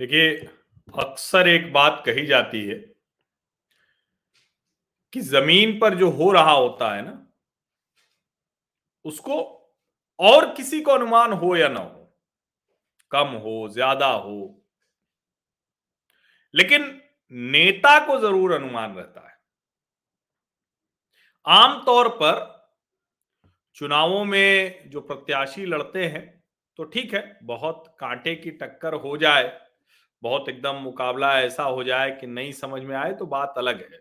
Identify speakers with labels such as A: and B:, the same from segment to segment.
A: देखिए, अक्सर एक बात कही जाती है कि ज़मीन पर जो हो रहा होता है ना, उसको और किसी को अनुमान हो या ना हो, कम हो, ज़्यादा हो, लेकिन नेता को ज़रूर अनुमान रहता है। आमतौर पर चुनावों में जो प्रत्याशी लड़ते हैं तो ठीक है, बहुत कांटे की टक्कर हो जाए बहुत एकदम मुकाबला ऐसा हो जाए कि नहीं समझ में आए तो बात अलग है।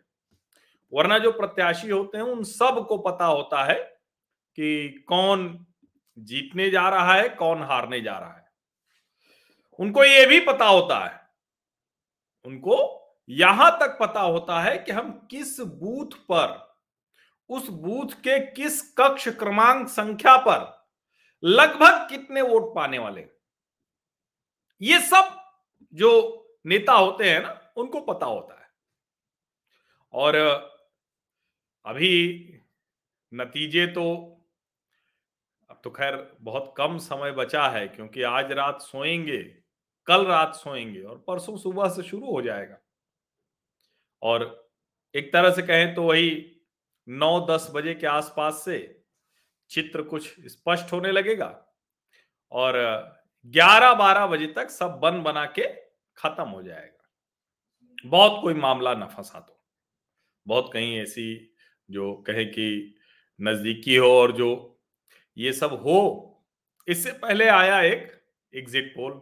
A: वरना जो प्रत्याशी होते हैं, उन सबको पता होता है कि कौन जीतने जा रहा है, कौन हारने जा रहा है। उनको ये भी पता होता है। उनको यहाँ तक पता होता है कि हम किस बूथ पर, उस बूथ के किस कक्ष क्रमांक संख्या पर लगभग कितने वोट पाने वाले ये सब जो नेता होते हैं ना, उनको पता होता है। और अभी नतीजे तो अब तो खैर बहुत कम समय बचा है, क्योंकि आज रात सोएँगे, कल रात सोएँगे और परसों सुबह से शुरू हो जाएगा। और एक तरह से कहें तो वही नौ दस बजे के आसपास से चित्र कुछ स्पष्ट होने लगेगा। और ग्यारह बारह बजे तक सब बन बना के खत्म हो जाएगा। बहुत कोई मामला न फंसा तो। बहुत कहीं ऐसी जो कहे कि नजदीकी हो और जो ये सब हो, इससे पहले आया एक एग्जिट पोल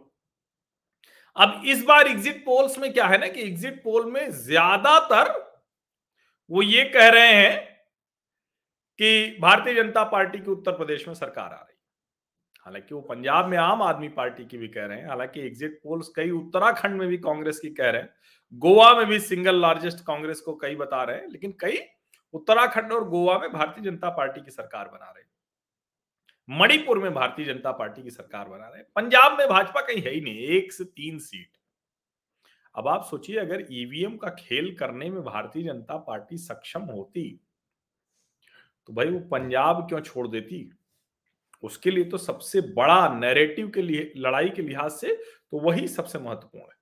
A: अब इस बार एग्जिट पोल्स में क्या है ना कि एग्जिट पोल में ज़्यादातर वो ये कह रहे हैं कि भारतीय जनता पार्टी की उत्तर प्रदेश में सरकार आ हालाँकि वो पंजाब में आम आदमी पार्टी की भी कह रहे हैं, हालाँकि एग्जिट पोल्स कई उत्तराखंड में भी कांग्रेस की कह रहे हैं, गोवा में भी सिंगल लार्जेस्ट कांग्रेस को कई बता रहे हैं, लेकिन कई उत्तराखंड और गोवा में भारतीय जनता पार्टी की सरकार बना रहे मणिपुर में भारतीय जनता पार्टी की सरकार बना रहे पंजाब में भाजपा कहीं है ही नहीं, एक से तीन सीट। अब आप सोचिए, अगर ईवीएम का खेल करने में भारतीय जनता पार्टी सक्षम होती तो भाई वो पंजाब क्यों छोड़ देती? उसके लिए तो सबसे बड़ा नैरेटिव के लिए, लड़ाई के लिहाज से तो वही सबसे महत्वपूर्ण है।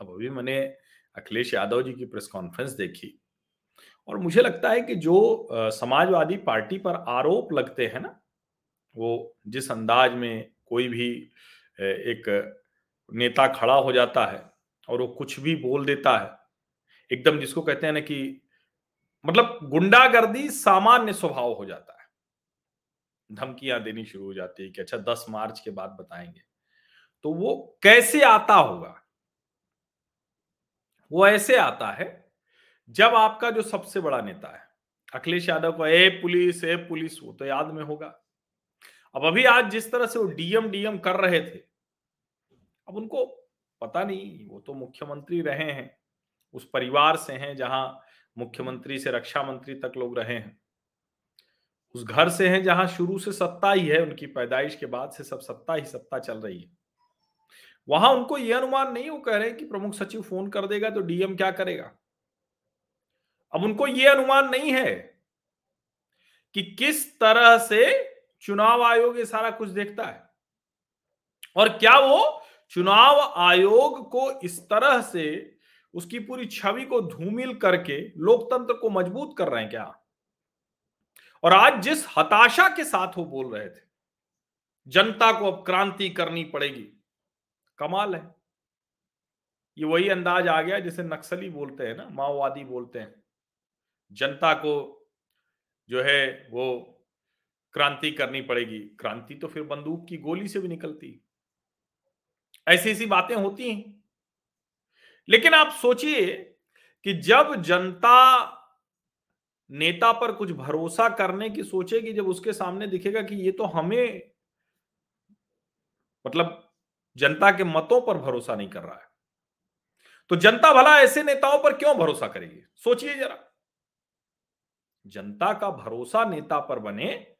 A: अब अभी मैंने अखिलेश यादव जी की प्रेस कॉन्फ्रेंस देखी और मुझे लगता है कि जो समाजवादी पार्टी पर आरोप लगते हैं ना, वो जिस अंदाज में कोई भी एक नेता खड़ा हो जाता है और वो कुछ भी बोल देता है, एकदम जिसको कहते हैं ना कि मतलब गुंडागर्दी सामान्य स्वभाव हो जाता है। धमकियाँ देनी शुरू हो जाती है कि अच्छा दस मार्च के बाद बताएँगे। तो वो कैसे आता होगा? वो ऐसे आता है, जब आपका जो सबसे बड़ा नेता है, अखिलेश यादव को, ए पुलिस ए पुलिस, वो तो याद में होगा। अब अभी आज जिस तरह से वो डीएम डीएम कर रहे थे, अब उनको पता नहीं, वो तो मुख्यमंत्री रहे हैं, उस परिवार से हैं जहाँ मुख्यमंत्री से रक्षा मंत्री तक लोग रहे हैं। उस घर से हैं जहाँ शुरू से सत्ता ही है, उनकी पैदाइश के बाद से सब सत्ता ही सत्ता चल रही है। वहाँ उनको यह अनुमान नहीं, वो कह रहे हैं कि प्रमुख सचिव फ़ोन कर देगा तो डीएम क्या करेगा? अब उनको यह अनुमान नहीं है कि किस तरह से चुनाव आयोग ये सारा कुछ देखता है और क्या वो चुनाव आयोग को इस तरह से उसकी पूरी छवि को धूमिल करके लोकतंत्र को मज़बूत कर रहे हैं क्या और आज जिस हताशा के साथ वो बोल रहे थे, जनता को अब क्रांति करनी पड़ेगी, कमाल है। ये वही अंदाज आ गया जिसे नक्सली बोलते हैं ना, माओवादी बोलते हैं। जनता को जो है वो क्रांति करनी पड़ेगी। क्रांति तो फिर बंदूक की गोली से भी निकलती। ऐसी ऐसी बातें होती हैं। लेकिन आप सोचिए कि जब जनता नेता पर कुछ भरोसा करने की सोचेगी, जब उसके सामने दिखेगा कि ये तो हमें मतलब जनता के मतों पर भरोसा नहीं कर रहा है। तो जनता भला ऐसे नेताओं पर क्यों भरोसा करेगी? सोचिए जरा। जनता का भरोसा नेता पर बने,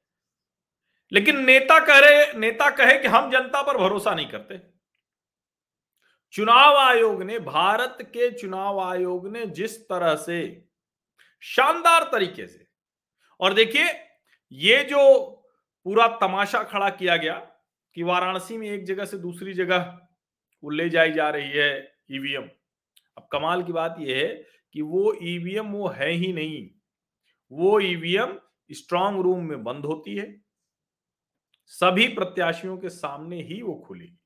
A: लेकिन नेता कह रहे नेता कहे कि हम जनता पर भरोसा नहीं करते। चुनाव आयोग ने, भारत के चुनाव आयोग ने जिस तरह से शानदार तरीके से। और देखिए, ये जो पूरा तमाशा खड़ा किया गया कि वाराणसी में एक जगह से दूसरी जगह वो ले जाई जा रही है ईवीएम। अब कमाल की बात यह है कि वो ईवीएम वो है ही नहीं। वो ईवीएम स्ट्रांग रूम में बंद होती है। सभी प्रत्याशियों के सामने ही वो खुलेगी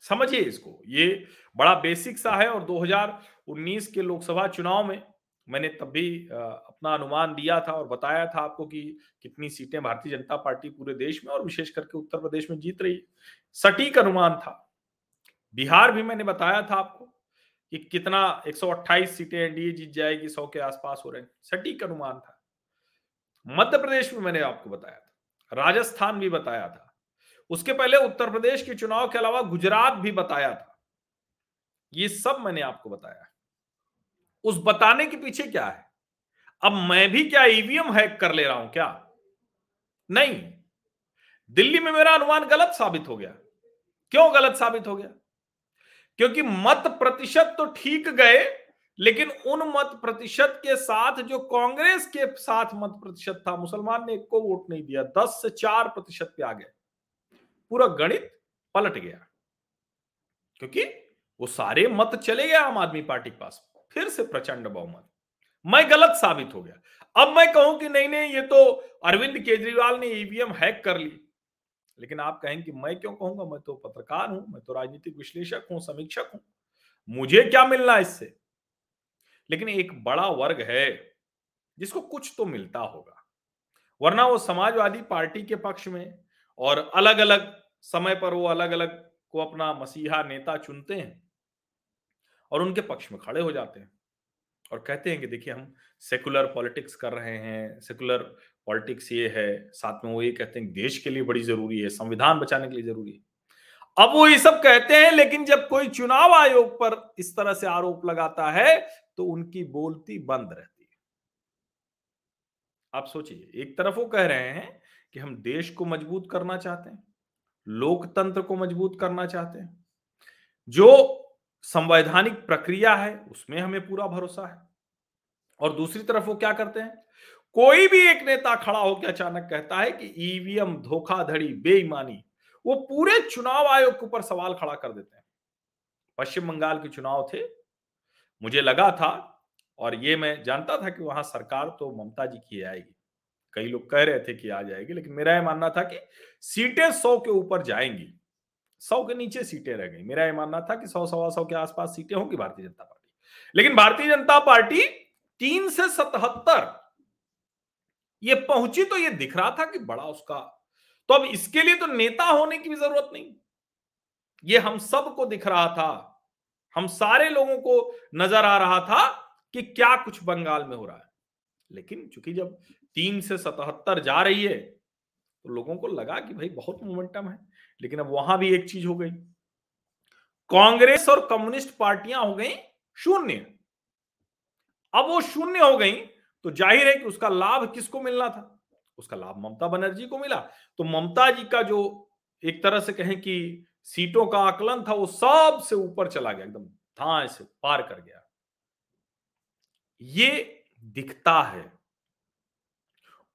A: समझिए इसको। ये बड़ा बेसिक सा है और 2019 के लोकसभा चुनाव में मैंने तब भी अपना अनुमान दिया था और बताया था आपको कि कितनी सीटें भारतीय जनता पार्टी पूरे देश में और विशेष करके उत्तर प्रदेश में जीत रही। सटीक अनुमान था। बिहार भी मैंने बताया था आपको कि कितना 128 सीटें एनडीए जीत जाएगी, सौ के आसपास हो रहे हैं। सटीक अनुमान था। मध्य प्रदेश में मैंने आपको बताया था। राजस्थान भी बताया था। उसके पहले उत्तर प्रदेश के चुनाव के अलावा गुजरात भी बताया था। ये सब मैंने आपको बताया। उस बताने के पीछे क्या है? अब मैं भी क्या ईवीएम हैक कर ले रहा हूँ क्या? नहीं। दिल्ली में मेरा अनुमान गलत साबित हो गया। क्यों गलत साबित हो गया? क्योंकि मत प्रतिशत तो ठीक गए, लेकिन उन मत प्रतिशत के साथ जो कांग्रेस के साथ मत प्रतिशत था, मुसलमान ने एक को वोट नहीं दिया, दस से चार प्रतिशत पे आ गए। पूरा गणित पलट गया। क्योंकि वो सारे मत चले गए आम आदमी पार्टी के पास। फिर से प्रचंड बहुमत। मैं गलत साबित हो गया। अब मैं कहूँ कि नहीं नहीं, ये तो अरविंद केजरीवाल ने ईवीएम हैक कर ली। लेकिन आप कहें कि मैं क्यों कहूँगा? मैं तो पत्रकार हूँ, मैं तो राजनीतिक विश्लेषक हूँ, समीक्षक हूँ। मुझे क्या मिलना इससे? लेकिन एक बड़ा वर्ग है, जिसको कुछ तो मिलता होगा। वरना वो समाजवादी पार्टी के पक्ष में और अलग अलग समय पर वो अलग अलग को अपना मसीहा नेता चुनते हैं। और उनके पक्ष में खड़े हो जाते हैं। और कहते हैं कि देखिए, हम सेकुलर पॉलिटिक्स कर रहे हैं सेकुलर पॉलिटिक्स ये है, साथ में वो ये कहते हैं देश के लिए बड़ी ज़रूरी है, संविधान बचाने के लिए ज़रूरी है। अब वो ये सब कहते हैं, लेकिन जब कोई चुनाव आयोग पर इस तरह से आरोप लगाता है तो उनकी बोलती बंद रहती है। आप सोचिए, एक तरफ़ वो कह रहे हैं कि हम देश को मज़बूत करना चाहते हैं, लोकतंत्र को मज़बूत करना चाहते हैं। जो संवैधानिक प्रक्रिया है, उसमें हमें पूरा भरोसा है। और दूसरी तरफ़ वो क्या करते हैं? कोई भी एक नेता खड़ा होकर अचानक कहता है कि ईवीएम धोखाधड़ी, बेईमानी, वो पूरे चुनाव आयोग के ऊपर सवाल खड़ा कर देते हैं। पश्चिम बंगाल के चुनाव थे, मुझे लगा था, और ये मैं जानता था कि वहाँ सरकार तो ममता जी की आएगी। कई लोग कह रहे थे कि आ जाएगी, लेकिन मेरा यह मानना था कि सीटें सौ के ऊपर जाएँगी। सौ के नीचे सीटें रह गई। मेरा यह मानना था कि सौ, सवा सौ के आसपास सीटें होंगी भारतीय जनता पार्टी। लेकिन भारतीय जनता पार्टी तीन से सतहत्तर, ये पहुँची तो ये दिख रहा था कि बड़ा उसका। तो अब इसके लिए तो नेता होने की भी ज़रूरत नहीं। ये हम सबको दिख रहा था। हम सारे लोगों को नज़र आ रहा था कि क्या कुछ बंगाल में हो रहा है। लेकिन चूँकि जब तीन से सतहत्तर जा रही है तो लोगों को लगा कि भाई बहुत मोमेंटम है। लेकिन अब वहाँ भी एक चीज़ हो गई। कांग्रेस और कम्युनिस्ट पार्टियाँ हो गई शून्य। अब वो शून्य हो गई तो ज़ाहिर है कि उसका लाभ किसको मिलना था? उसका लाभ ममता बनर्जी को मिला। तो ममता जी का जो एक तरह से कहें कि सीटों का आकलन था, वो सबसे ऊपर चला गया, एकदम धाए से पार कर गया। ये दिखता है।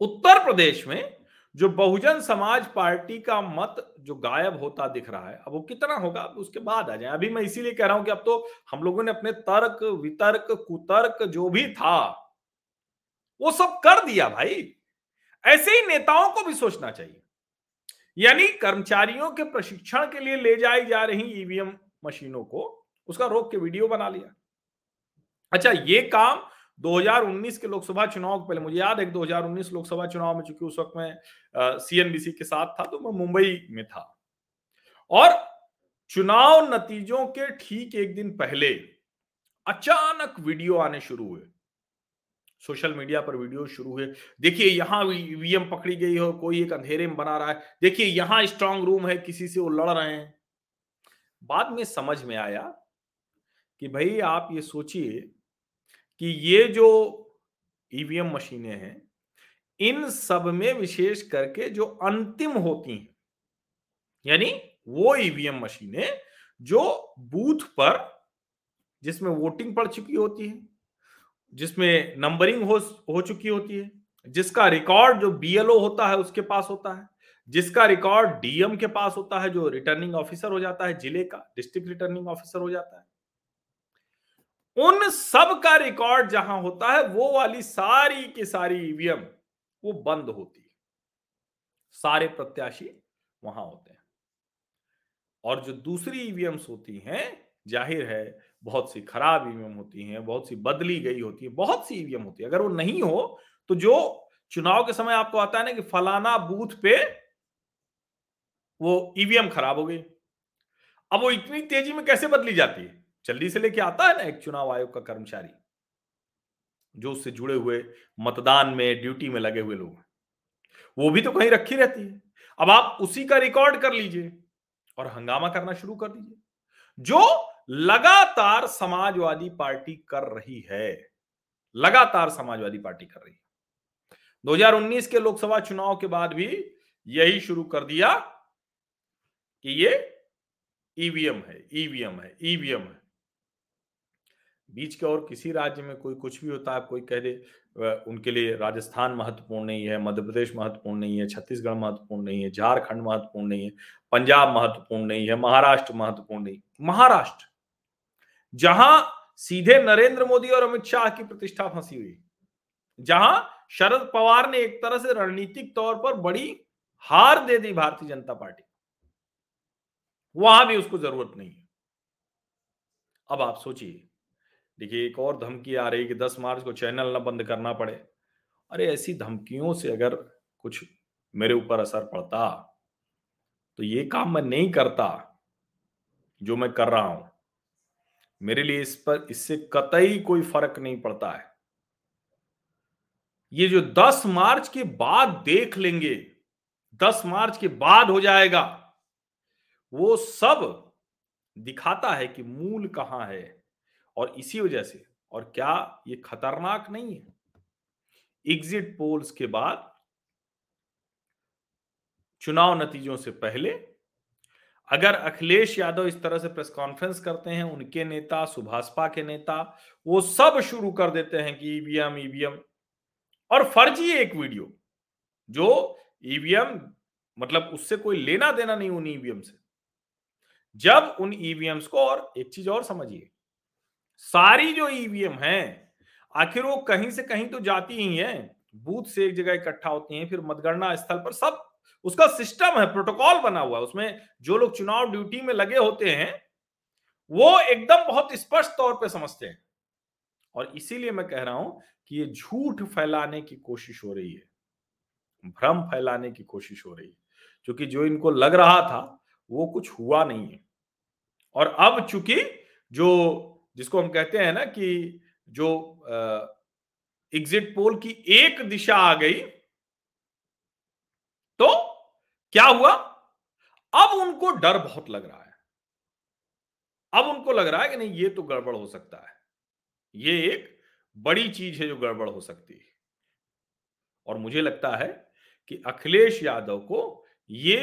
A: उत्तर प्रदेश में जो बहुजन समाज पार्टी का मत जो गायब होता दिख रहा है, अब वो कितना होगा? अब उसके बाद आ जाए। अभी मैं इसीलिए कह रहा हूँ कि अब तो हम लोगों ने अपने तर्क, वितर्क, कुतर्क जो भी था, वो सब कर दिया भाई। ऐसे ही नेताओं को भी सोचना चाहिए। यानी कर्मचारियों के प्रशिक्षण के लिए ले जाई जा रही ईवीएम मशीनों को, उसका रोक के वीडियो बना लिया। अच्छा ये काम 2019 के लोकसभा चुनाव पहले, मुझे याद है कि 2019 लोकसभा चुनाव में चूँकि उस वक्त मैं सीएनबीसी के साथ था तो मैं मुंबई में था। और चुनाव नतीजों के ठीक एक दिन पहले अचानक वीडियो आने शुरू हुए। सोशल मीडिया पर वीडियो शुरू हुए। देखिए, यहाँ ईवीएम पकड़ी गई हो, कोई एक अंधेरे में बना रहा है। देखिए, यहाँ स्ट्रांग रूम है, किसी से वो लड़ रहे हैं। बाद में समझ में आया कि भाई आप ये सोचिए कि ये जो ईवीएम मशीनें हैं, इन सब में विशेष करके जो अंतिम होती हैं, यानी वो ईवीएम मशीनें जो बूथ पर, जिसमें वोटिंग पड़ चुकी होती है, जिसमें नंबरिंग हो हो चुकी होती है, जिसका रिकॉर्ड जो बीएलओ होता है उसके पास होता है, जिसका रिकॉर्ड डीएम के पास होता है जो रिटर्निंग ऑफिसर हो जाता है, ज़िले का, डिस्ट्रिक्ट रिटर्निंग ऑफिसर हो जाता है उन सब का रिकॉर्ड जहाँ होता है, वो वाली सारी की सारी ईवीएम, वो बंद होती है। सारे प्रत्याशी वहाँ होते हैं। और जो दूसरी ईवीएम्स होती हैं, ज़ाहिर है, बहुत सी खराब ईवीएम होती हैं, बहुत सी बदली गई होती है, बहुत सी ईवीएम होती है। अगर वो नहीं हो तो जो चुनाव के समय आपको आता है ना कि फलाना बूथ पे वो ईवीएम खराब हो गई। अब वो इतनी तेज़ी में कैसे बदली जाती है? जल्दी से लेके आता है ना एक चुनाव आयोग का कर्मचारी, जो उससे जुड़े हुए मतदान में, ड्यूटी में लगे हुए लोग वो भी तो कहीं रखी रहती है। अब आप उसी का रिकॉर्ड कर लीजिए और हंगामा करना शुरू कर दीजिए। जो लगातार समाजवादी पार्टी कर रही है, लगातार समाजवादी पार्टी कर रही है। 2019 के लोकसभा चुनाव के बाद भी यही शुरू कर दिया कि ये ईवीएम है ईवीएम है ईवीएम है। बीच के और किसी राज्य में कोई कुछ भी होता है कोई कह दे उनके लिए राजस्थान महत्वपूर्ण नहीं है, मध्य प्रदेश महत्वपूर्ण नहीं है, छत्तीसगढ़ महत्वपूर्ण नहीं है, झारखंड महत्वपूर्ण नहीं है, पंजाब महत्वपूर्ण नहीं है, महाराष्ट्र महत्वपूर्ण नहीं महाराष्ट्र, जहाँ सीधे नरेंद्र मोदी और अमित शाह की प्रतिष्ठा फंसी हुई, जहाँ शरद पवार ने एक तरह से रणनीतिक तौर पर बड़ी हार दे दी भारतीय जनता पार्टी, वहाँ भी उसको ज़रूरत नहीं है। अब आप सोचिए देखिए, एक और धमकी आ रही कि 10 मार्च को चैनल ना बंद करना पड़े। अरे, ऐसी धमकियों से अगर कुछ मेरे ऊपर असर पड़ता तो ये काम मैं नहीं करता जो मैं कर रहा हूँ। मेरे लिए इस पर, इससे कतई कोई फ़र्क नहीं पड़ता है। ये जो 10 मार्च के बाद देख लेंगे 10 मार्च के बाद हो जाएगा, वो सब दिखाता है कि मूल कहाँ है। और इसी वजह से, और क्या ये खतरनाक नहीं है? एग्जिट पोल्स के बाद चुनाव नतीजों से पहले, अगर अखिलेश यादव इस तरह से प्रेस कॉन्फ्रेंस करते हैं, उनके नेता सुभाषपा के नेता, वो सब शुरू कर देते हैं कि ईवीएम ईवीएम और फर्जी एक वीडियो, जो ईवीएम मतलब उससे कोई लेना देना नहीं उन ईवीएम से। जब उन ईवीएम्स को, और एक चीज़ और समझिए सारी जो ईवीएम है, आखिर वो कहीं से कहीं तो जाती ही है। बूथ से एक जगह इकट्ठा होती हैं, फिर मतगणना स्थल पर सब, उसका सिस्टम है, प्रोटोकॉल बना हुआ है। उसमें जो लोग चुनाव ड्यूटी में लगे होते हैं, वो एकदम बहुत स्पष्ट तौर पे समझते हैं। और इसीलिए मैं कह रहा हूँ कि ये झूठ फैलाने की कोशिश हो रही है, भ्रम फैलाने की कोशिश हो रही है, क्योंकि जो इनको लग रहा था, वो कुछ हुआ नहीं है। और अब चूँकि जो जिसको हम कहते हैं ना कि जो एग्जिट पोल की एक दिशा आ गई तो क्या हुआ? अब उनको डर बहुत लग रहा है। अब उनको लग रहा है कि नहीं, ये तो गड़बड़ हो सकता है। ये एक बड़ी चीज़ है जो गड़बड़ हो सकती है। और मुझे लगता है कि अखिलेश यादव को ये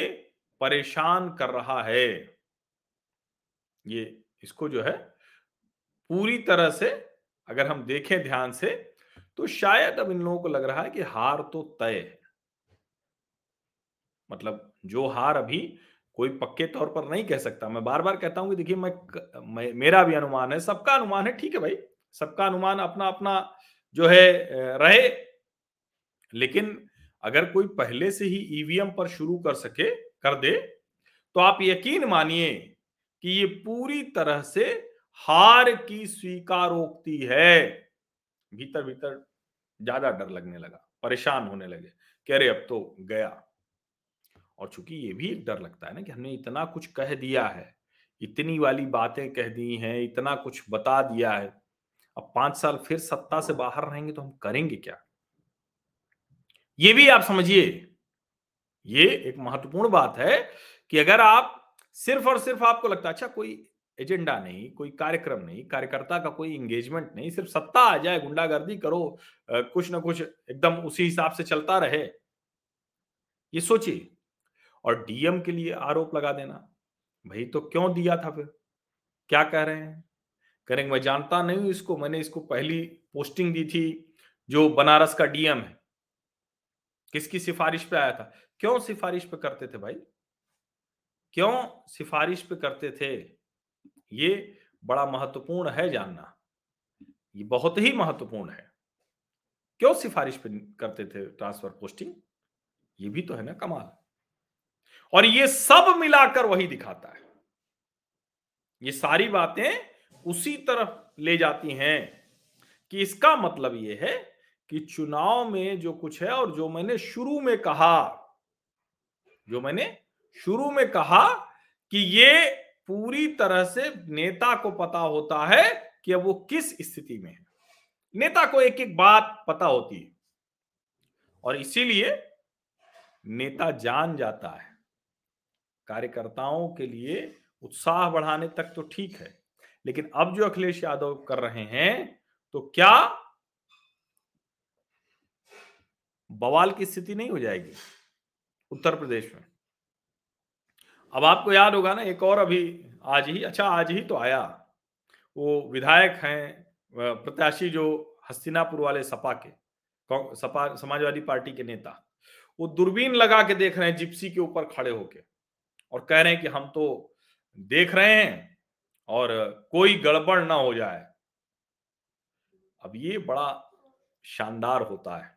A: परेशान कर रहा है। ये, इसको जो है पूरी तरह से अगर हम देखें ध्यान से तो शायद अब इन लोगों को लग रहा है कि हार तो तय है। मतलब जो हार अभी कोई पक्के तौर पर नहीं कह सकता। मैं बार बार कहता हूँ कि देखिए मैं, मैं मेरा भी अनुमान है सबका अनुमान है ठीक है भाई सबका अनुमान अपना अपना जो है रहे। लेकिन अगर कोई पहले से ही ईवीएम पर शुरू कर सके कर दे तो आप यकीन मानिए कि ये पूरी तरह से हार की स्वीकारोक्ति है। भीतर भीतर ज़्यादा डर लगने लगा, परेशान होने लगे कह रहे अब तो गया। और चूँकि ये भी एक डर लगता है ना कि हमने इतना कुछ कह दिया है, इतनी वाली बातें कह दी हैं, इतना कुछ बता दिया है, अब पाँच साल फिर सत्ता से बाहर रहेंगे तो हम करेंगे क्या? ये भी आप समझिए। ये एक महत्वपूर्ण बात है कि अगर आप सिर्फ़ और सिर्फ़ आपको लगता है अच्छा कोई एजेंडा नहीं, कोई कार्यक्रम नहीं, कार्यकर्ता का कोई एंगेजमेंट नहीं, सिर्फ़ सत्ता आ जाए, गुंडागर्दी करो कुछ ना कुछ एकदम उसी हिसाब से चलता रहे। ये सोचिए। और डीएम के लिए आरोप लगा देना। भाई तो क्यों दिया था फिर? क्या कह रहे हैं? करेंगे, मैं जानता नहीं हूँ इसको, मैंने इसको पहली पोस्टिंग दी थी जो बनारस का डीएम है। किसकी सिफारिश पे आया था? क्यों सिफारिश पे करते थे भाई? क्यों सिफारिश पे करते थे? ये बड़ा महत्वपूर्ण है जानना। ये बहुत ही महत्वपूर्ण है। क्यों सिफारिश पे करते थे ट्रांसफ़र पोस्टिंग? ये भी तो है ना कमाल। और ये सब मिलाकर वही दिखाता है। ये सारी बातें उसी तरफ़ ले जाती हैं कि इसका मतलब ये है कि चुनाव में जो कुछ है और जो मैंने शुरू में कहा, जो मैंने शुरू में कहा कि ये पूरी तरह से नेता को पता होता है कि अब वो किस स्थिति में है। नेता को एक एक बात पता होती है। और इसीलिए नेता जान जाता है। कार्यकर्ताओं के लिए उत्साह बढ़ाने तक तो ठीक है। लेकिन अब जो अखिलेश यादव कर रहे हैं तो क्या बवाल की स्थिति नहीं हो जाएगी उत्तर प्रदेश में? अब आपको याद होगा ना, एक और अभी आज ही अच्छा आज ही तो आया। वो विधायक हैं प्रत्याशी जो हस्तिनापुर वाले सपा के, सपा, समाजवादी पार्टी के नेता, वो दूरबीन लगा के देख रहे हैं, जिप्सी के ऊपर खड़े होके और कह रहे हैं कि हम तो देख रहे हैं और कोई गड़बड़ ना हो जाए। अब ये बड़ा शानदार होता है।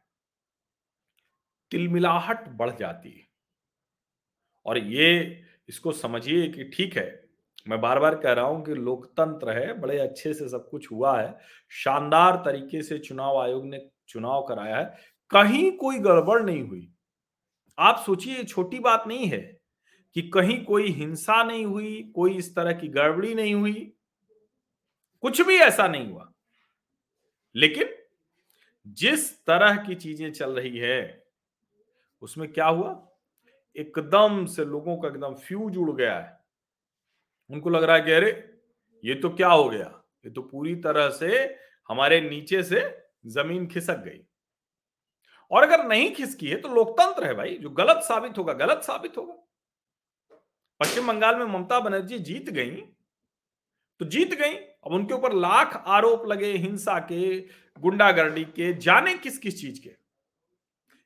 A: तिलमिलाहट बढ़ जाती है। और ये इसको समझिए कि ठीक है, मैं बार बार कह रहा हूँ कि लोकतंत्र है, बड़े अच्छे से सब कुछ हुआ है, शानदार तरीके से चुनाव आयोग ने चुनाव कराया है, कहीं कोई गड़बड़ नहीं हुई। आप सोचिए छोटी बात नहीं है कि कहीं कोई हिंसा नहीं हुई, कोई इस तरह की गड़बड़ी नहीं हुई। कुछ भी ऐसा नहीं हुआ। लेकिन जिस तरह की चीज़ें चल रही है, उसमें क्या हुआ? एकदम से लोगों का एकदम फ्यूज उड़ गया है। उनको लग रहा है कि अरे, ये तो क्या हो गया? ये तो पूरी तरह से हमारे नीचे से ज़मीन खिसक गई। और अगर नहीं खिसकी है तो लोकतंत्र है भाई, जो गलत साबित होगा, गलत साबित होगा। पश्चिम बंगाल में ममता बनर्जी जीत गई तो जीत गई। अब उनके ऊपर लाख आरोप लगे हिंसा के, गुंडागर्दी के, जाने किस किस चीज़ के।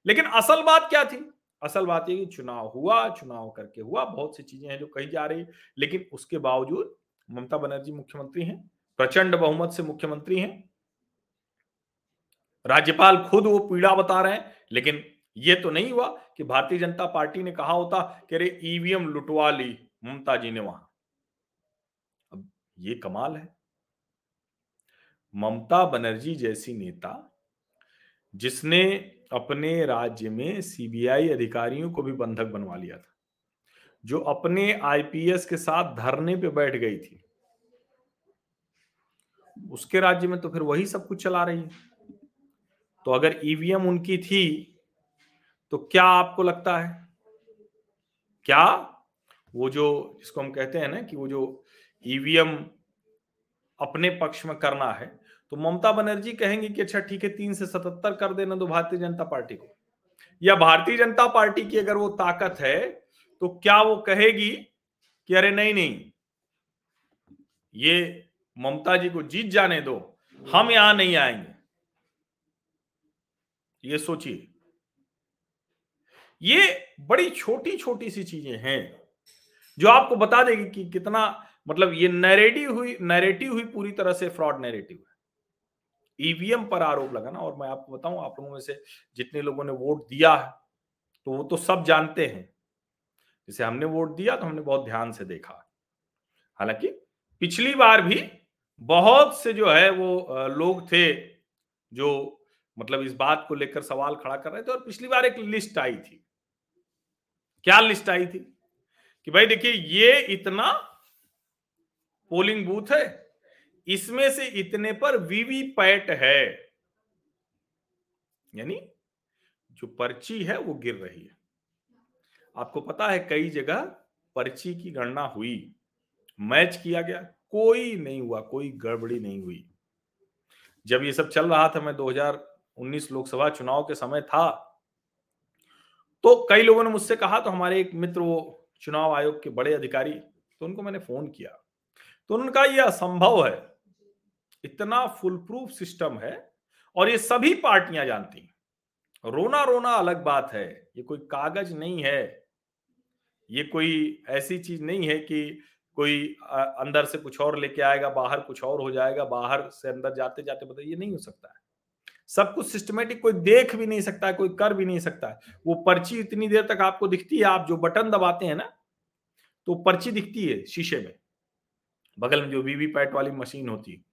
A: लेकिन असल बात क्या थी? असल बात ये कि चुनाव हुआ, चुनाव करके हुआ, बहुत सी चीज़ें हैं जो कही जा रही लेकिन उसके बावजूद ममता बनर्जी मुख्यमंत्री हैं, प्रचंड बहुमत से मुख्यमंत्री हैं। राज्यपाल खुद वो पीड़ा बता रहे हैं, लेकिन ये तो नहीं हुआ कि भारतीय जनता पार्टी ने कहा होता कि अरे ईवीएम लुटवा ली ममता जी ने वहाँ। अब ये कमाल है। ममता बनर्जी जैसी नेता जिसने अपने राज्य में सीबीआई अधिकारियों को भी बंधक बनवा लिया था, जो अपने आईपीएस के साथ धरने पे बैठ गई थी। उसके राज्य में तो फिर वही सब कुछ चला रही है। तो अगर ईवीएम उनकी थी तो क्या आपको लगता है? क्या वो जो, जिसको हम कहते हैं ना कि वो जो ईवीएम अपने पक्ष में करना है तो ममता बनर्जी कहेंगी कि अच्छा ठीक है, तीन से सतहत्तर कर देना दो भारतीय जनता पार्टी को। या भारतीय जनता पार्टी की अगर वो ताकत है तो क्या वो कहेगी कि अरे नहीं नहीं, ये ममता जी को जीत जाने दो, हम यहाँ नहीं आएँगे। ये सोचिए। ये बड़ी छोटी छोटी सी चीज़ें हैं, जो आपको बता देगी कि कितना मतलब ये नैरेटिव हुई नैरेटिव हुई पूरी तरह से फ्रॉड नैरेटिव है। ईवीएम पर आरोप लगाना, और मैं आपको बताऊँ, आप लोगों में से जितने लोगों ने वोट दिया है तो वो तो सब जानते हैं। जैसे हमने वोट दिया तो हमने बहुत ध्यान से देखा। हालाँकि पिछली बार भी बहुत से जो है, वो लोग थे जो मतलब इस बात को लेकर सवाल खड़ा कर रहे थे, और पिछली बार एक लिस्ट आई थी। क्या लिस्ट आई थी? कि भाई देखिए, ये इतना पोलिंग बूथ है इसमें से इतने पर वीवी पैट है। यानी जो पर्ची है वो गिर रही है। आपको पता है कई जगह पर्ची की गणना हुई। मैच किया गया। कोई नहीं हुआ, कोई गड़बड़ी नहीं हुई। जब ये सब चल रहा था, मैं 2019 लोकसभा चुनाव के समय था तो कई लोगों ने मुझसे कहा तो हमारे एक मित्र वो चुनाव आयोग के बड़े अधिकारी तो उनको मैंने फ़ोन किया। तो उन्होंने कहा, यह असंभव है। इतना फुल प्रूफ सिस्टम है और ये सभी पार्टियाँ जानती हैं। रोना रोना अलग बात है, ये कोई कागज़ नहीं है, ये कोई ऐसी चीज़ नहीं है कि कोई अंदर से कुछ और लेके आएगा, बाहर कुछ और हो जाएगा, बाहर से अंदर जाते जाते बताइए, ये नहीं हो सकता है। सब कुछ सिस्टमेटिक कोई देख भी नहीं सकता है, कोई कर भी नहीं सकता है। वो पर्ची इतनी देर तक आपको दिखती है, आप जो बटन दबाते हैं ना तो पर्ची दिखती है शीशे में। बगल में जो वीवीपैट वाली मशीन होती है।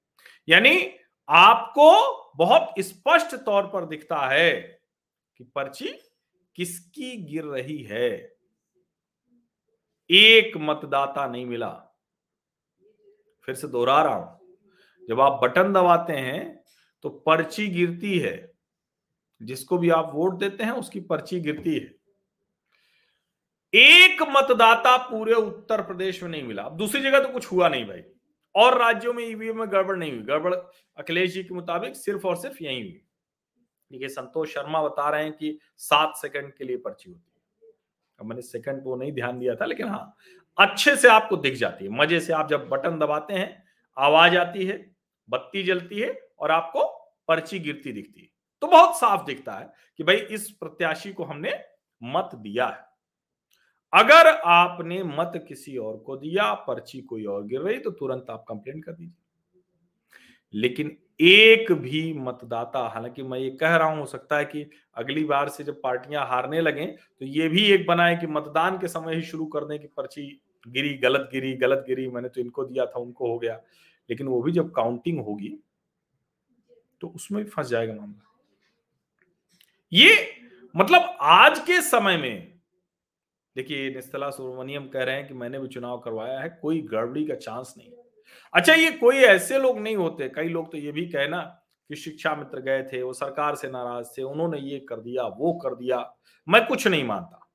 A: यानी आपको बहुत स्पष्ट तौर पर दिखता है कि पर्ची किसकी गिर रही है। एक मतदाता नहीं मिला। फिर से दोहरा रहा हूँ। जब आप बटन दबाते हैं तो पर्ची गिरती है। जिसको भी आप वोट देते हैं, उसकी पर्ची गिरती है। एक मतदाता पूरे उत्तर प्रदेश में नहीं मिला। अब दूसरी जगह तो कुछ हुआ नहीं भाई। और राज्यों में ईवीएम में गड़बड़ नहीं हुई। गड़बड़ अखिलेश जी के मुताबिक सिर्फ़ और सिर्फ़ यही हुई। देखिए, संतोष शर्मा बता रहे हैं कि सात सेकंड के लिए पर्ची होती है। अब मैंने सेकंड को नहीं ध्यान दिया था, लेकिन हाँ अच्छे से आपको दिख जाती है। मज़े से आप जब बटन दबाते हैं, आवाज़ आती है, बत्ती जलती है और आपको पर्ची गिरती दिखती है। तो बहुत साफ़ दिखता है कि भाई इस प्रत्याशी को हमने मत दिया है। अगर आपने मत किसी और को दिया, पर्ची कोई और गिर रही तो तुरंत आप कंप्लेंट कर दीजिए। लेकिन एक भी मतदाता, हालाँकि मैं ये कह रहा हूँ, हो सकता है कि अगली बार से जब पार्टियाँ हारने लगे तो ये भी एक बनाए कि मतदान के समय ही शुरू कर दें कि पर्ची गिरी, गलत गिरी गलत गिरी, मैंने तो इनको दिया था, उनको हो गया। लेकिन वो भी जब काउंटिंग होगी तो उसमें भी फंस जाएगा मामला। ये मतलब आज के समय में देखिए, निस्तला सुब्रमण्यम कह रहे हैं कि मैंने भी चुनाव करवाया है, कोई गड़बड़ी का चांस नहीं। अच्छा ये कोई ऐसे लोग नहीं होते, कई लोग तो ये भी कहना कि शिक्षा मित्र गए थे, वो सरकार से नाराज़ थे, उन्होंने ये कर दिया, वो कर दिया। मैं कुछ नहीं मानता।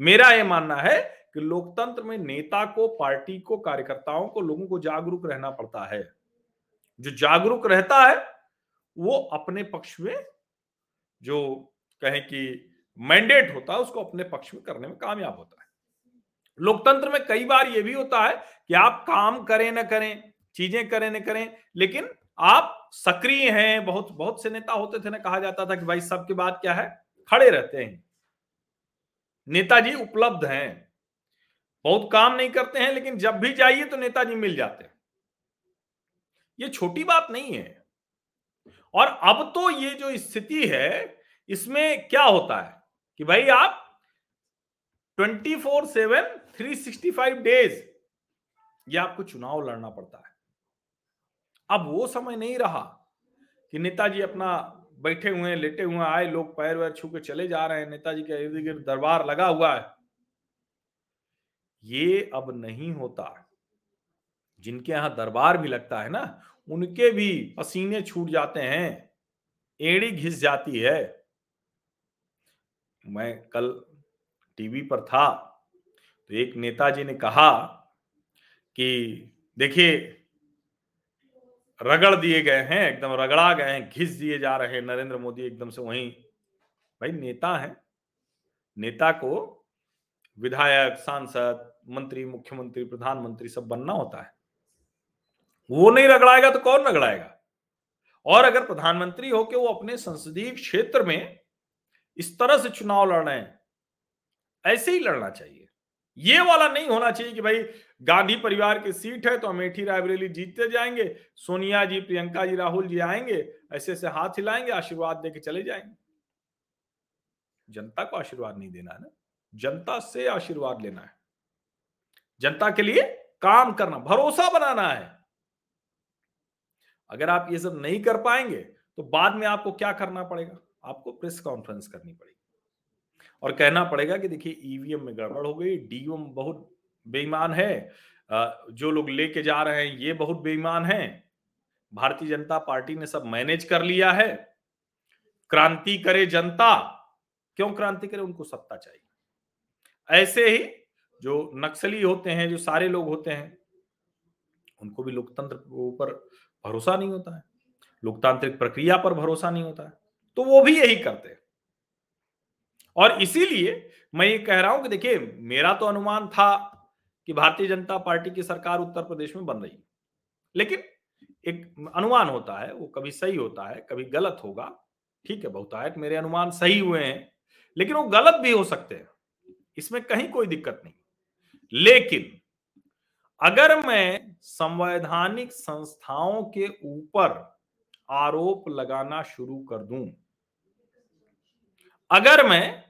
A: मेरा ये मानना है कि लोकतंत्र में नेता को, पार्टी को, कार्यकर्ताओं को, लोगों को जागरूक रहना पड़ता है। जो जागरूक रहता है, वो अपने पक्ष में जो कहें कि मैंडेट होता है, उसको अपने पक्ष में करने में कामयाब होता है। लोकतंत्र में कई बार यह भी होता है कि आप काम करें ना करें, चीज़ें करें न करें, लेकिन आप सक्रिय हैं, बहुत बहुत से नेता होते थे ना, कहा जाता था कि भाई सबके बाद क्या है? खड़े रहते हैं। नेताजी उपलब्ध हैं। बहुत काम नहीं करते हैं, लेकिन जब भी जाइए तो नेताजी मिल जाते हैं। ये छोटी बात नहीं है। और अब तो ये जो स्थिति है, इसमें क्या होता है? कि भाई आप 24 सेवन 365 डेज़ ये आपको चुनाव लड़ना पड़ता है। अब वो समय नहीं रहा कि नेताजी अपना बैठे हुए लेटे हुए आए, लोग पैर वैर छू के चले जा रहे हैं, नेताजी के इर्द गिर्द दरबार लगा हुआ है। ये अब नहीं होता। जिनके यहाँ दरबार भी लगता है ना, उनके भी पसीने छूट जाते हैं, एड़ी घिस जाती है। मैं कल टीवी पर था तो एक नेताजी ने कहा कि देखिए, रगड़ दिए गए हैं, एकदम रगड़ा गए हैं, घिस दिए जा रहे हैं, नरेंद्र मोदी एकदम से वहीं। भाई नेता है। नेता को विधायक, सांसद, मंत्री, मुख्यमंत्री, प्रधानमंत्री सब बनना होता है। वो नहीं रगड़ाएगा तो कौन रगड़ाएगा? और अगर प्रधानमंत्री हो के वो अपने संसदीय क्षेत्र में इस तरह से चुनाव लड़ रहे हैं। ऐसे ही लड़ना चाहिए। ये वाला नहीं होना चाहिए कि भाई गांधी परिवार की सीट है तो अमेठी रायबरेली जीतते जाएँगे, सोनिया जी, प्रियंका जी, राहुल जी आएँगे, ऐसे ऐसे हाथ हिलाएँगे, आशीर्वाद देके चले जाएँगे। जनता को आशीर्वाद नहीं देना है ना। जनता से आशीर्वाद लेना है। जनता के लिए काम करना, भरोसा बनाना है। अगर आप ये सब नहीं कर पाएँगे तो बाद में आपको क्या करना पड़ेगा? आपको प्रेस कॉन्फ्रेंस करनी पड़ेगी। और कहना पड़ेगा कि देखिए ईवीएम में गड़बड़ हो गई डीएम बहुत बेईमान है जो लोग लेके जा रहे हैं, ये बहुत बेईमान है। भारतीय जनता पार्टी ने सब मैनेज कर लिया है। क्रांति करे जनता। क्यों क्रांति करे? उनको सत्ता चाहिए। ऐसे ही जो नक्सली होते हैं, जो सारे लोग होते हैं, उनको भी लोकतंत्र के ऊपर भरोसा नहीं होता है। लोकतांत्रिक प्रक्रिया पर भरोसा नहीं होता है। तो वो भी यही करते हैं। और इसीलिए मैं ये कह रहा हूँ कि देखिए, मेरा तो अनुमान था कि भारतीय जनता पार्टी की सरकार उत्तर प्रदेश में बन रही लेकिन एक अनुमान होता है, वो कभी सही होता है, कभी गलत होगा। ठीक है, बहुतायत मेरे अनुमान सही हुए हैं, लेकिन वो गलत भी हो सकते हैं। इसमें कहीं कोई दिक्कत नहीं। लेकिन अगर मैं संवैधानिक संस्थाओं के ऊपर आरोप लगाना शुरू कर दूँ। अगर मैं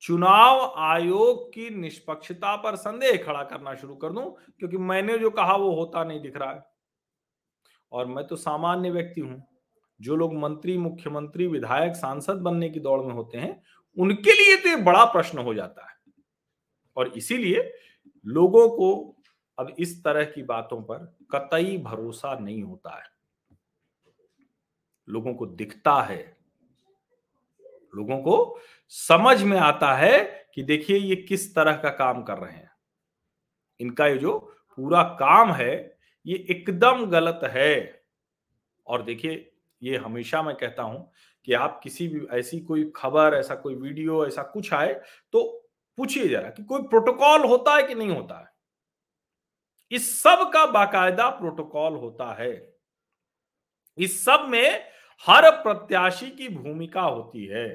A: चुनाव आयोग की निष्पक्षता पर संदेह खड़ा करना शुरू कर दूँ, क्योंकि मैंने जो कहा वो होता नहीं दिख रहा है। और मैं तो सामान्य व्यक्ति हूँ, जो लोग मंत्री, मुख्यमंत्री, विधायक, सांसद बनने की दौड़ में होते हैं, उनके लिए तो बड़ा प्रश्न हो जाता है। और इसीलिए लोगों को अब इस तरह की बातों पर कतई भरोसा नहीं होता है। लोगों को दिखता है। लोगों को समझ में आता है कि देखिए ये किस तरह का काम कर रहे हैं। इनका ये जो पूरा काम है, ये एकदम गलत है। और देखिए, ये हमेशा मैं कहता हूँ कि आप किसी भी, ऐसी कोई खबर, ऐसा कोई वीडियो, ऐसा कुछ आए तो पूछिए जरा कि कोई प्रोटोकॉल होता है कि नहीं होता है? इस सब का बाकायदा प्रोटोकॉल होता है। इस सब में हर प्रत्याशी की भूमिका होती है।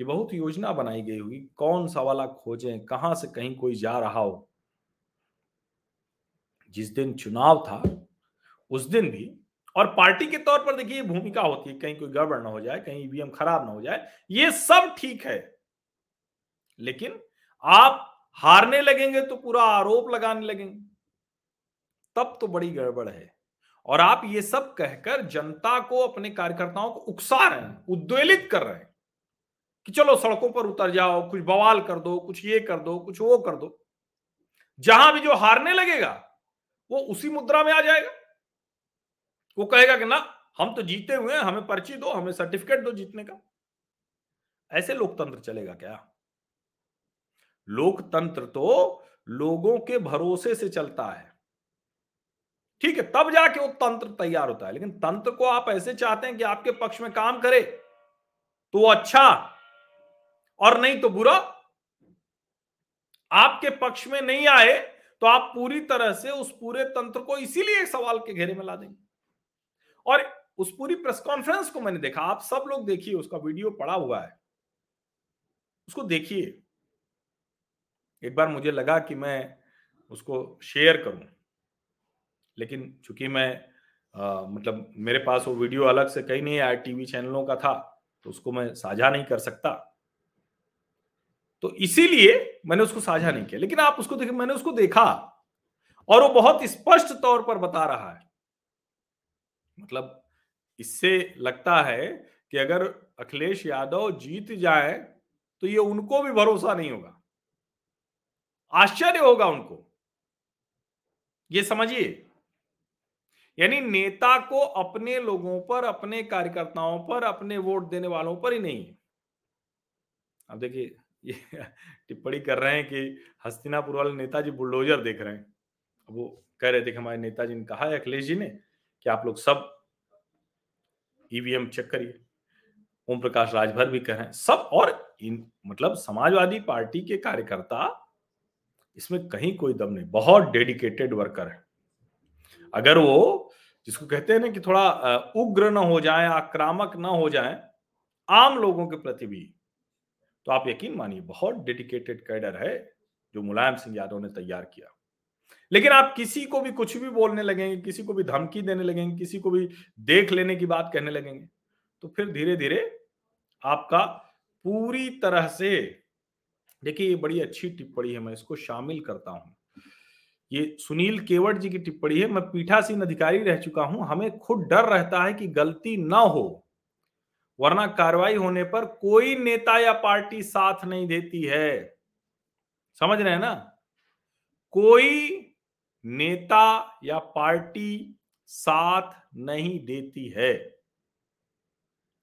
A: ये बहुत योजना बनाई गई हुई कौन सा वाला खोजें, कहाँ से कहीं कोई जा रहा हो। जिस दिन चुनाव था, उस दिन भी, और पार्टी के तौर पर देखिए भूमिका होती है, कहीं कोई गड़बड़ ना हो जाए, कहीं ईवीएम खराब ना हो जाए, ये सब ठीक है। लेकिन आप हारने लगेंगे तो पूरा आरोप लगाने लगेंगे। तब तो बड़ी गड़बड़ है। और आप ये सब कहकर जनता को, अपने कार्यकर्ताओं को उकसा रहे हैं, उद्वेलित कर रहे हैं कि चलो सड़कों पर उतर जाओ, कुछ बवाल कर दो, कुछ ये कर दो, कुछ वो कर दो। जहाँ भी जो हारने लगेगा, वो उसी मुद्रा में आ जाएगा। वो कहेगा कि ना, हम तो जीते हुए हैं, हमें पर्ची दो, हमें सर्टिफिकेट दो जीतने का। ऐसे लोकतंत्र चलेगा क्या? लोकतंत्र तो लोगों के भरोसे से चलता है। ठीक है, तब जाके वो तंत्र तैयार होता है। लेकिन तंत्र को आप ऐसे चाहते हैं कि आपके पक्ष में काम करे तो वो अच्छा और नहीं तो बुरा। आपके पक्ष में नहीं आए तो आप पूरी तरह से उस पूरे तंत्र को इसीलिए सवाल के घेरे में ला देंगे। और उस पूरी प्रेस कॉन्फ्रेंस को मैंने देखा, आप सब लोग देखिए, उसका वीडियो पड़ा हुआ है। उसको देखिए। एक बार मुझे लगा कि मैं उसको शेयर करूँ। लेकिन चूँकि मैं आ, मतलब मेरे पास वो वीडियो अलग से कहीं नहीं आया टीवी चैनलों का था तो उसको मैं साझा नहीं कर सकता। तो इसीलिए मैंने उसको साझा नहीं किया। लेकिन आप उसको देखिए मैंने उसको देखा और वो बहुत स्पष्ट तौर पर बता रहा है। मतलब इससे लगता है कि अगर अखिलेश यादव जीत जाए तो ये उनको भी भरोसा नहीं होगा। आश्चर्य होगा उनको। ये समझिए। यानी नेता को अपने लोगों पर, अपने कार्यकर्ताओं पर, अपने वोट देने वालों पर ही नहीं। है अब देखिए, ये टिप्पणी कर रहे हैं कि हस्तिनापुर वाले नेताजी बुलडोजर देख रहे हैं। अब वो कह रहे थे कि हमारे नेताजी ने कहा है, अखिलेश जी ने, कि आप लोग सब ईवीएम चेक करिए ओम प्रकाश राजभर भी कह रहे हैं, सब और इन मतलब समाजवादी पार्टी के कार्यकर्ता, इसमें कहीं कोई दम नहीं, बहुत डेडिकेटेड वर्कर है। अगर वो जिसको कहते हैं ना कि थोड़ा उग्र ना हो जाए, आक्रामक ना हो जाए, आम लोगों के प्रति भी तो आप यकीन मानिए, बहुत डेडिकेटेड कैडर है जो मुलायम सिंह यादव ने तैयार किया। लेकिन आप किसी को भी कुछ भी बोलने लगेंगे, किसी को भी धमकी देने लगेंगे, किसी को भी देख लेने की बात कहने लगेंगे तो फिर धीरे धीरे आपका पूरी तरह से, देखिए ये बड़ी अच्छी टिप्पणी है, मैं इसको शामिल करता हूँ। ये सुनील केवट जी की टिप्पणी है, मैं पीठासीन अधिकारी रह चुका हूँ, हमें खुद डर रहता है कि गलती ना हो, वरना कार्रवाई होने पर कोई नेता या पार्टी साथ नहीं देती है। समझ रहे हैं ना? कोई नेता या पार्टी साथ नहीं देती है,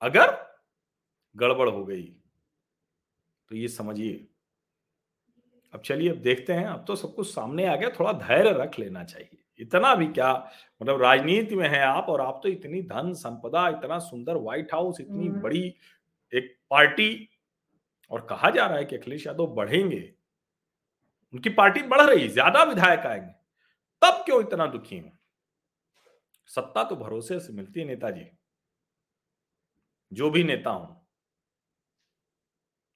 A: अगर गड़बड़ हो गई तो ये समझिए। अब चलिए अब देखते हैं। अब तो सब कुछ सामने आ गया थोड़ा धैर्य रख लेना चाहिए। इतना भी क्या मतलब राजनीति में है आप और आप तो इतनी धन संपदा इतना सुंदर व्हाइट हाउस इतनी। बड़ी एक पार्टी और कहा जा रहा है कि अखिलेश यादव बढ़ेंगे। उनकी पार्टी बढ़ रही ज़्यादा विधायक आएँगे। तब क्यों इतना दुखी हूँ? सत्ता तो भरोसे से मिलती है नेताजी। जो भी नेता हूँ।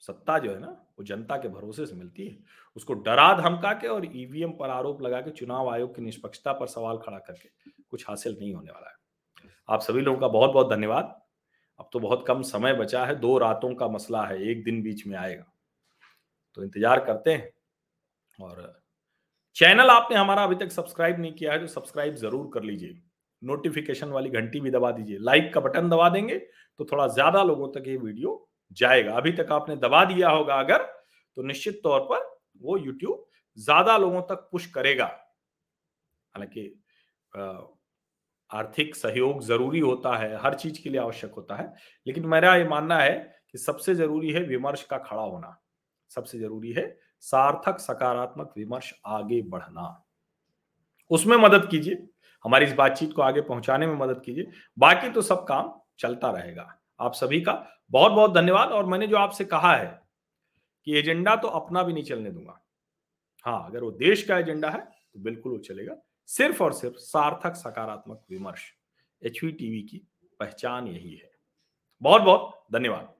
A: सत्ता जो है ना, वो जनता के भरोसे से मिलती है। उसको डरा, धमका के और ईवीएम पर आरोप लगा के चुनाव आयोग की निष्पक्षता पर सवाल खड़ा करके कुछ हासिल नहीं होने वाला है। आप सभी लोगों का बहुत बहुत धन्यवाद। अब तो बहुत कम समय बचा है, दो रातों का मसला है, एक दिन बीच में आएगा। तो इंतज़ार करते हैं और चैनल आपने हमारा अभी तक सब्सक्राइब नहीं किया है तो सब्सक्राइब ज़रूर कर लीजिए। नोटिफिकेशन वाली घंटी भी दबा दीजिए। लाइक का बटन दबा देंगे तो थोड़ा ज़्यादा लोगों तक ये वीडियो जाएगा। अभी तक आपने दबा दिया होगा अगर तो निश्चित तौर पर वो यूट्यूब ज़्यादा लोगों तक पुश करेगा। हालाँकि आर्थिक सहयोग ज़रूरी होता है, हर चीज़ के लिए आवश्यक होता है, लेकिन मेरा ये मानना है कि सबसे ज़रूरी है विमर्श का खड़ा होना। सबसे ज़रूरी है सार्थक, सकारात्मक विमर्श आगे बढ़ना। उसमें मदद कीजिए, हमारी इस बातचीत को आगे पहुँचाने में मदद कीजिए, बाकी तो सब काम चलता रहेगा। आप सभी का बहुत बहुत धन्यवाद। और मैंने जो आपसे कहा है कि एजेंडा तो अपना भी नहीं चलने दूँगा। हाँ अगर वो देश का एजेंडा है तो बिल्कुल वो चलेगा। सिर्फ़ और सिर्फ़ सार्थक सकारात्मक विमर्श एच टीवी की पहचान यही है। बहुत बहुत धन्यवाद।